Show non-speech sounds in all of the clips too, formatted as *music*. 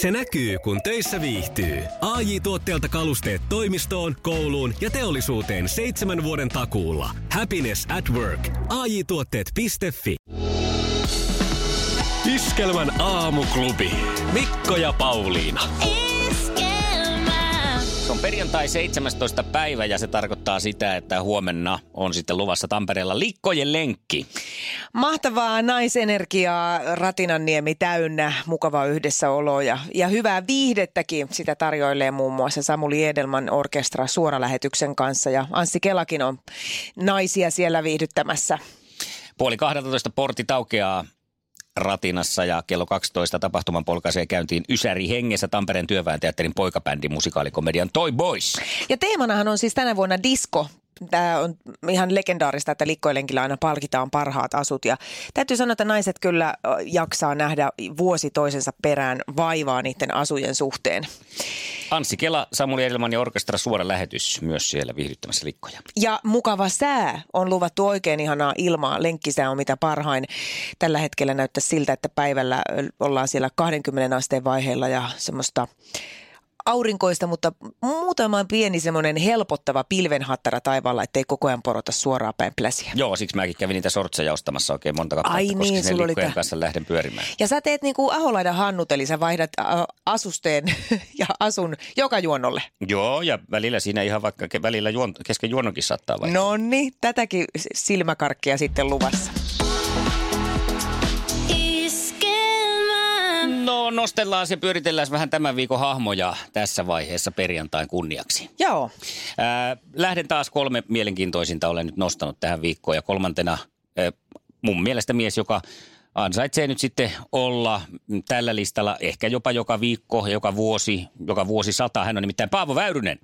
Se näkyy, kun töissä viihtyy. ai tuotteelta kalusteet toimistoon, kouluun ja teollisuuteen seitsemän vuoden takuulla. Happiness at work. ai tuotteetfi Iskelmän aamuklubi. Mikko ja Pauliina. Se on perjantai 17. päivä ja se tarkoittaa sitä, että huomenna on sitten luvassa Tampereella Likkojen lenkki. Mahtavaa naisenergiaa, Ratinanniemi täynnä, mukavaa yhdessäoloa ja, ja hyvää viihdettäkin. Sitä tarjoilee muun muassa Samuli Edelman orkestra suoralähetyksen kanssa ja Anssi Kelakin on naisia siellä viihdyttämässä. Puoli 12 portti taukeaa Ratinassa ja kello 12 tapahtuman polkaisee käyntiin Ysäri hengessä Tampereen työväenteatterin poikabändin musikaalikomedian Toy Boys. Ja teemanahan on siis tänä vuonna disco tämä on ihan legendaarista, että likkoilenkillä aina palkitaan parhaat asut. Ja täytyy sanoa, että naiset kyllä jaksaa nähdä vuosi toisensa perään vaivaa niiden asujen suhteen. Anssi Kela, Samuli Edelman ja orkestra suora lähetys myös siellä viihdyttämässä likkoja. Ja mukava sää on luvattu oikein ihanaa ilmaa. Lenkkisää on mitä parhain. Tällä hetkellä näyttää siltä, että päivällä ollaan siellä 20 asteen vaiheella ja semmoista aurinkoista, mutta muutama pieni semmoinen helpottava pilvenhattara taivaalla, ettei koko ajan porota suoraan päin pläsiä. Joo, siksi mäkin kävin niitä sortseja ostamassa oikein monta kappaletta, Ai koska niin, sulla oli kanssa lähden pyörimään. Ja sä teet niin kuin Aholaidan Hannut, eli sä vaihdat asusteen *laughs* ja asun joka juonnolle. Joo, ja välillä siinä ihan vaikka välillä juon, kesken juonnonkin saattaa vaihtaa. No niin, tätäkin silmäkarkkia sitten luvassa. Nostellaan ja pyöritellään vähän tämän viikon hahmoja tässä vaiheessa perjantain kunniaksi. Joo. Ää, lähden taas kolme mielenkiintoisinta olen nyt nostanut tähän viikkoon ja kolmantena ää, mun mielestä mies, joka ansaitsee nyt sitten olla tällä listalla ehkä jopa joka viikko, joka vuosi, joka vuosi sata. Hän on nimittäin Paavo Väyrynen.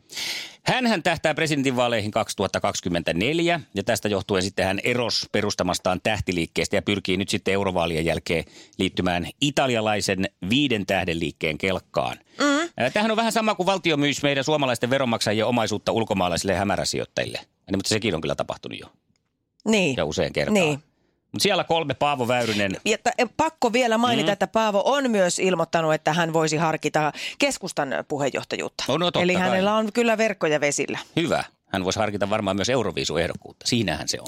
Hän tähtää presidentinvaaleihin 2024 ja tästä johtuen sitten hän eros perustamastaan tähtiliikkeestä ja pyrkii nyt sitten eurovaalien jälkeen liittymään italialaisen viiden tähden liikkeen kelkkaan. Mm. Tähän on vähän sama kuin valtio myys meidän suomalaisten veronmaksajien omaisuutta ulkomaalaisille hämäräsijoittajille. Mutta sekin on kyllä tapahtunut jo. Niin. Ja usein kertaa. Niin. Siellä kolme Paavo Väyrynen. Ja t- eh, pakko vielä mainita, mm. että Paavo on myös ilmoittanut, että hän voisi harkita keskustan puheenjohtajuutta. No, no, Eli kai. hänellä on kyllä verkkoja vesillä. Hyvä. Hän voisi harkita varmaan myös Euroviisu-ehdokkuutta. Siinähän se on.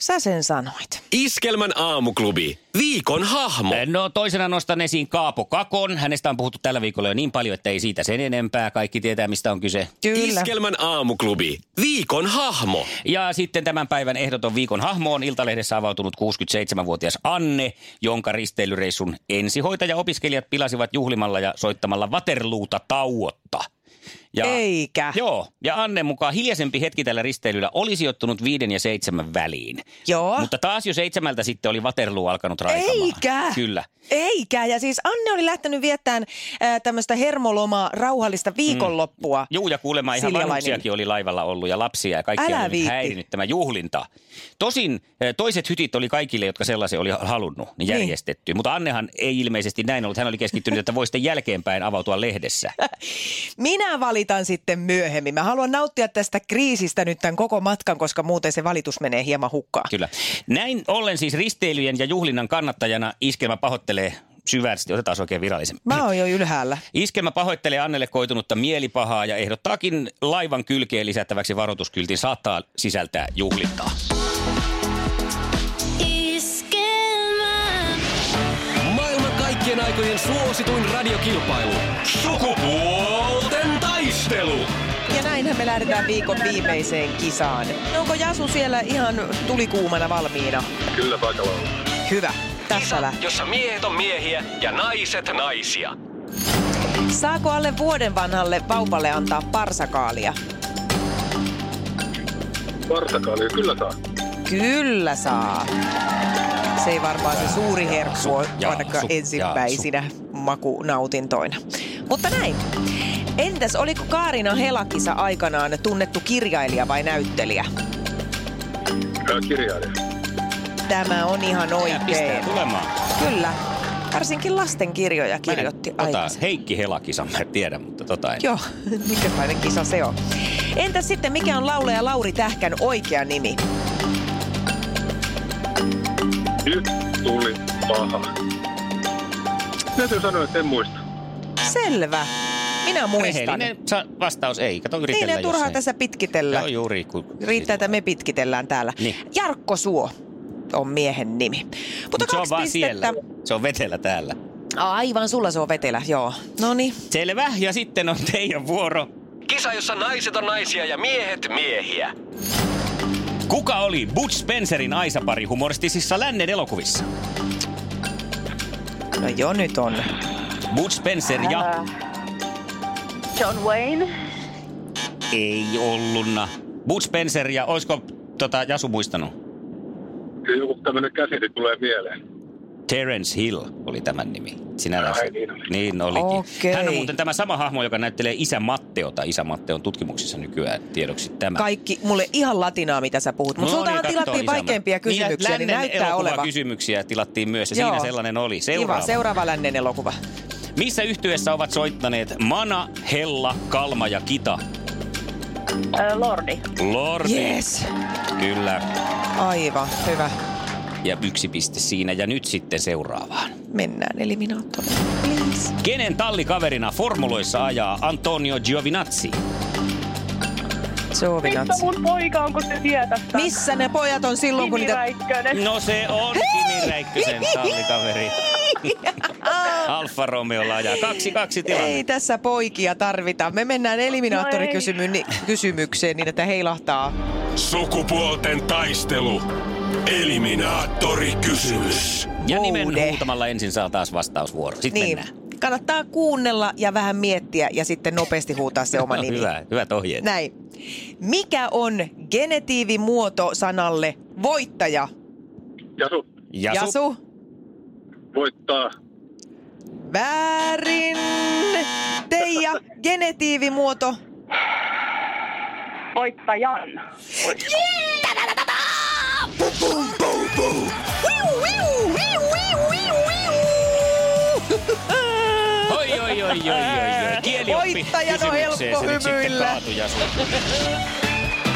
Sä sen sanoit. Iskelmän aamuklubi. Viikon hahmo. Eh, no toisena nostan esiin Kaapo Kakon. Hänestä on puhuttu tällä viikolla jo niin paljon, että ei siitä sen enempää. Kaikki tietää, mistä on kyse. Kyllä. Iskelmän aamuklubi. Viikon hahmo. Ja sitten tämän päivän ehdoton viikon hahmo on Iltalehdessä avautunut 67-vuotias Anne, jonka risteilyreissun ensihoitaja-opiskelijat pilasivat juhlimalla ja soittamalla Waterloota tauotta. Ja, Eikä. Joo, ja Anne mukaan hiljaisempi hetki tällä risteilyllä oli sijoittunut viiden ja seitsemän väliin. Joo. Mutta taas jo seitsemältä sitten oli Waterloo alkanut raikamaan. Eikä. Kyllä. Eikä, ja siis Anne oli lähtenyt viettämään äh, tämmöistä hermolomaa, rauhallista viikonloppua. Mm. Juu, ja kuulemma ihan vanhuksiakin oli laivalla ollut ja lapsia ja kaikki Älä oli häirinyt tämä juhlinta. Tosin toiset hytit oli kaikille, jotka sellaisen oli halunnut, niin, niin. järjestetty. Niin. Mutta Annehan ei ilmeisesti näin ollut. Hän oli keskittynyt, että voi sitten jälkeenpäin avautua lehdessä. *laughs* Minä valitan sitten myöhemmin. Mä haluan nauttia tästä kriisistä nyt tämän koko matkan, koska muuten se valitus menee hieman hukkaan. Kyllä. Näin ollen siis risteilyjen ja juhlinnan kannattajana iskelmä pahoittelee syvästi. Otetaan oikein virallisen. Mä oon jo ylhäällä. Iskelmä pahoittelee Annelle koitunutta mielipahaa ja ehdottaakin laivan kylkeen lisättäväksi varoituskyltin saattaa sisältää juhlintaa. Maailman kaikkien aikojen suosituin radiokilpailu. Sukupuolten taistelu. Ja näinhän me lähdetään viikon viimeiseen kisaan. Onko Jasu siellä ihan tulikuumana valmiina? Kyllä paikalla on. Hyvä. Tässä lähtee. jossa miehet on miehiä ja naiset naisia. Saako alle vuoden vanhalle vauvalle antaa parsakaalia? Parsakaalia, kyllä saa. Kyllä saa. Se ei varmaan se suuri herkku ole ainakaan ensimmäisinä makunautintoina. Mutta näin. Entäs oliko Kaarina Helakisa aikanaan tunnettu kirjailija vai näyttelijä? Kirjailija. Tämä on ihan oikein. tulemaan. Kyllä. Varsinkin lastenkirjoja kirjoitti Ota Heikki Helakisa, mä en tiedä, mutta tota en. Joo, *laughs* minkälainen kisa se on. Entäs sitten, mikä on laulaja Lauri Tähkän oikea nimi? Nyt tuli paha. Täytyy sanoa, että en muista. Selvä. Minä muistan. Rehellinen sa- vastaus ei. Kato Niin, yritellä, ei jos turhaa ei. tässä pitkitellä. Joo, juuri. Kun, Riittää, että me pitkitellään täällä. Niin. Jarkko Suo on miehen nimi. Mutta Mut se on vaan pistettä. siellä. Se on vetelä täällä. Aivan, sulla se on vetelä, joo. No niin. Selvä. Ja sitten on teidän vuoro. Kisa, jossa naiset on naisia ja miehet miehiä. Kuka oli Butch Spencerin Aisa-pari humoristisissa lännen elokuvissa? No jo nyt on. Butch Spencer ja... John Wayne. Ei ollutna. Butch Spencer ja oisko tota, Jasu muistanut? Kyllä joku tämmöinen käsite tulee mieleen. Terence Hill oli tämän nimi. Sinä Ai, niin oli. Niin olikin. Okei. Hän on muuten tämä sama hahmo, joka näyttelee isä Matteota. Isä Matteon tutkimuksissa nykyään tiedoksi tämä. Kaikki, mulle ihan latinaa, mitä sä puhut. Mutta No sultahan niin, tilattiin kattoo vaikeampia isäntä. kysymyksiä, niin, lännen näyttää olevan. kysymyksiä tilattiin myös ja Joo. siinä sellainen oli. Seuraava. Kiva, seuraava lännen elokuva. Missä yhtyessä ovat soittaneet Mana, Hella, Kalma ja Kita? Ö, Lordi. Lordi. Yes. Kyllä. Aivan, hyvä. Ja yksi piste siinä. Ja nyt sitten seuraavaan. Mennään eliminaattoriin. Please. Kenen tallikaverina formuloissa ajaa Antonio Giovinazzi? Sovinatsi. Missä mun poika on, kun se tietää tämän? Missä ne pojat on silloin, kun niitä... No se on Kimi Räikkösen tallikaveri. *laughs* Alfa Romeolla ajaa. Kaksi, kaksi tilanne. Ei tässä poikia tarvita. Me mennään eliminaattorikysymykseen niin, että heilahtaa. Sukupuolten taistelu. Eliminaattori kysymys. Ja nimen huutamalla ensin saa taas vastausvuoro. Sitten Niin. mennään. Kannattaa kuunnella ja vähän miettiä ja sitten nopeasti huutaa se oma *laughs* nimi. Hyvä, hyvät ohjeet. Näin. Mikä on genetiivimuoto sanalle voittaja? Jasu Jasu. Jasu? voittaa Väärin. Teija, genetiivimuoto. Voittajan. Oi, oi, oi, oi, oi, oi. Kieli oppi Voittajan on helppo Se nyt sitten hymyillä.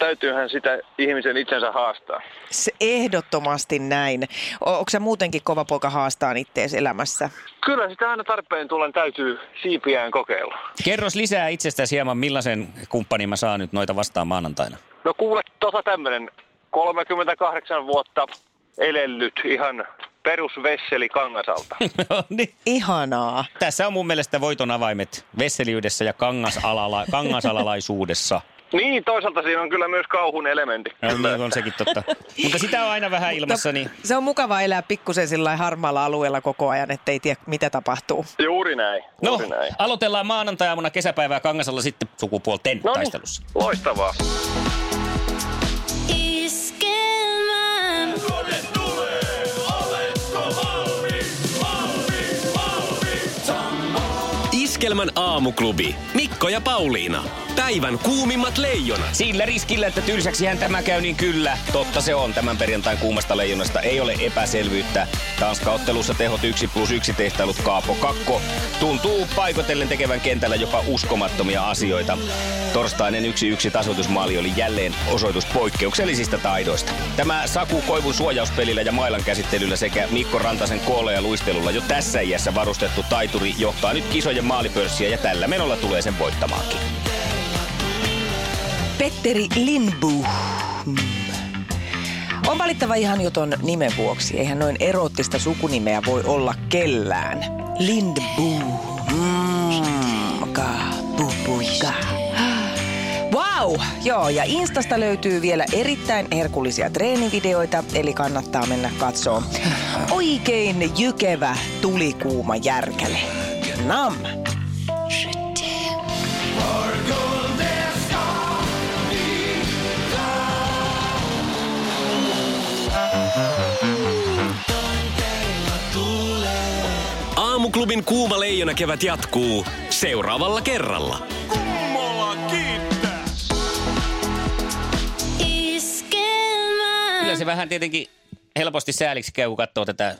Täytyyhän sitä ihmisen itsensä haastaa. Se ehdottomasti näin. O- Onko sä muutenkin kova poika haastaa ittees elämässä? Kyllä sitä aina tarpeen tullen täytyy siipiään kokeilla. Kerros lisää itsestäsi hieman, millaisen kumppanin mä saan nyt noita vastaan maanantaina. No kuule, tota tämmönen 38 vuotta elellyt ihan perusvesseli Kangasalta. *laughs* No niin. Ihanaa. Tässä on mun mielestä voiton avaimet vesseliydessä ja kangasalala, kangasalalaisuudessa. Niin, toisaalta siinä on kyllä myös kauhun elementti. No, niin on sekin totta. *laughs* Mutta sitä on aina vähän ilmassa, niin Se on mukava elää pikkusen sillä harmaalla alueella koko ajan, ettei tiedä mitä tapahtuu. Juuri näin, No, juuri näin. aloitellaan maanantai-aamuna kesäpäivää Kangasalla sitten sukupuolten No taistelussa. loistavaa. Iskelmän aamuklubi. Mikko ja Pauliina. Päivän kuumimmat leijonat. Sillä riskillä, että tylsäksihän tämä käy, niin kyllä. Totta se on. Tämän perjantain kuumasta leijonasta ei ole epäselvyyttä. Tanska-ottelussa tehot 1 plus 1 tehtailut Kaapo Kakko tuntuu paikotellen tekevän kentällä jopa uskomattomia asioita. Torstainen 1-1 tasoitusmaali oli jälleen osoitus poikkeuksellisista taidoista. Tämä Saku Koivun suojauspelillä ja mailan käsittelyllä sekä Mikko Rantasen koolla ja luistelulla jo tässä iässä varustettu taituri johtaa nyt kisojen maalipörssiä ja tällä menolla tulee sen voittamaankin. Petteri Lindbu. Hmm. On valittava ihan jo ton nimen vuoksi. Eihän noin eroottista sukunimeä voi olla kellään. Lindbu. Ka, bu, bu, ka. Wow! Joo, ja Instasta löytyy vielä erittäin herkullisia treenivideoita, eli kannattaa mennä katsoa. Oikein jykevä tulikuuma järkäle. Nam! Aamuklubin kuuma leijona kevät jatkuu seuraavalla kerralla. Kummola kiittää. Kyllä se vähän tietenkin helposti sääliksi käy, kun katsoo tätä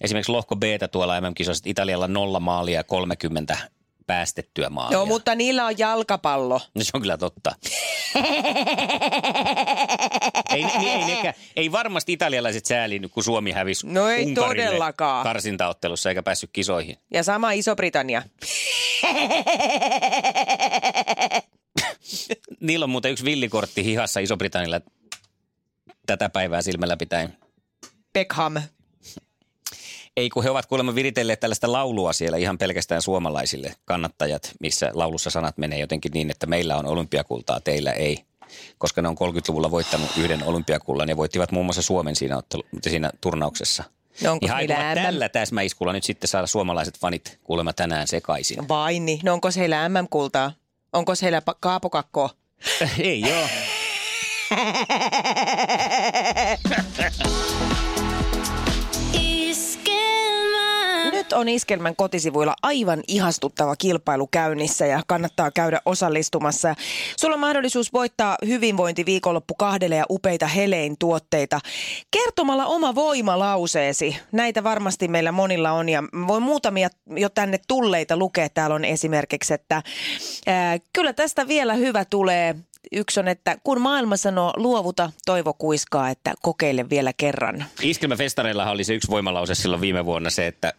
esimerkiksi lohko b tuolla MM-kisoissa, Italialla nolla maalia ja 30 päästettyä maalia. No, mutta niillä on jalkapallo. No se on kyllä totta. *laughs* ei, ei, ei, nekään, ei varmasti italialaiset säälinyt, kun Suomi hävisi No ei Unkarille todellakaan. karsintaottelussa eikä päässyt kisoihin. Ja sama Iso-Britannia. *laughs* Niillä on muuten yksi villikortti hihassa Iso-Britannilla tätä päivää silmällä pitäen. Beckham. Ei, kun he ovat kuulemma viritelleet tällaista laulua siellä ihan pelkästään suomalaisille kannattajat, missä laulussa sanat menee jotenkin niin, että meillä on olympiakultaa, teillä ei. Koska ne on 30-luvulla voittanut yhden olympiakullan ja voittivat muun muassa Suomen siinä, ottelu, siinä turnauksessa. No onko Niin tällä täsmäiskulla nyt sitten saada suomalaiset fanit kuulemma tänään sekaisin. Vai niin. No onko heillä MM-kultaa? Onko heillä pa- kaapokakkoa? *laughs* ei joo. *laughs* on Iskelmän kotisivuilla aivan ihastuttava kilpailu käynnissä ja kannattaa käydä osallistumassa. Sulla on mahdollisuus voittaa hyvinvointiviikonloppu kahdelle ja upeita Helein tuotteita kertomalla oma voimalauseesi. Näitä varmasti meillä monilla on ja voi muutamia jo tänne tulleita lukea. Täällä on esimerkiksi, että ää, kyllä tästä vielä hyvä tulee. Yksi on, että kun maailma sanoo luovuta, toivo kuiskaa, että kokeile vielä kerran. Iskelmäfestareillahan oli se yksi voimalause silloin viime vuonna se, että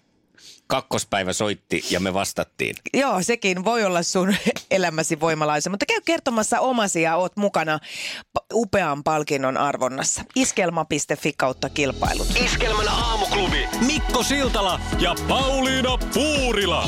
kakkospäivä soitti ja me vastattiin. Joo, sekin voi olla sun *laughs* elämäsi voimalaise, mutta käy kertomassa omasi ja oot mukana upean palkinnon arvonnassa. Iskelma.fi kautta kilpailut. Iskelmän aamuklubi. Mikko Siltala ja Pauliina Puurila.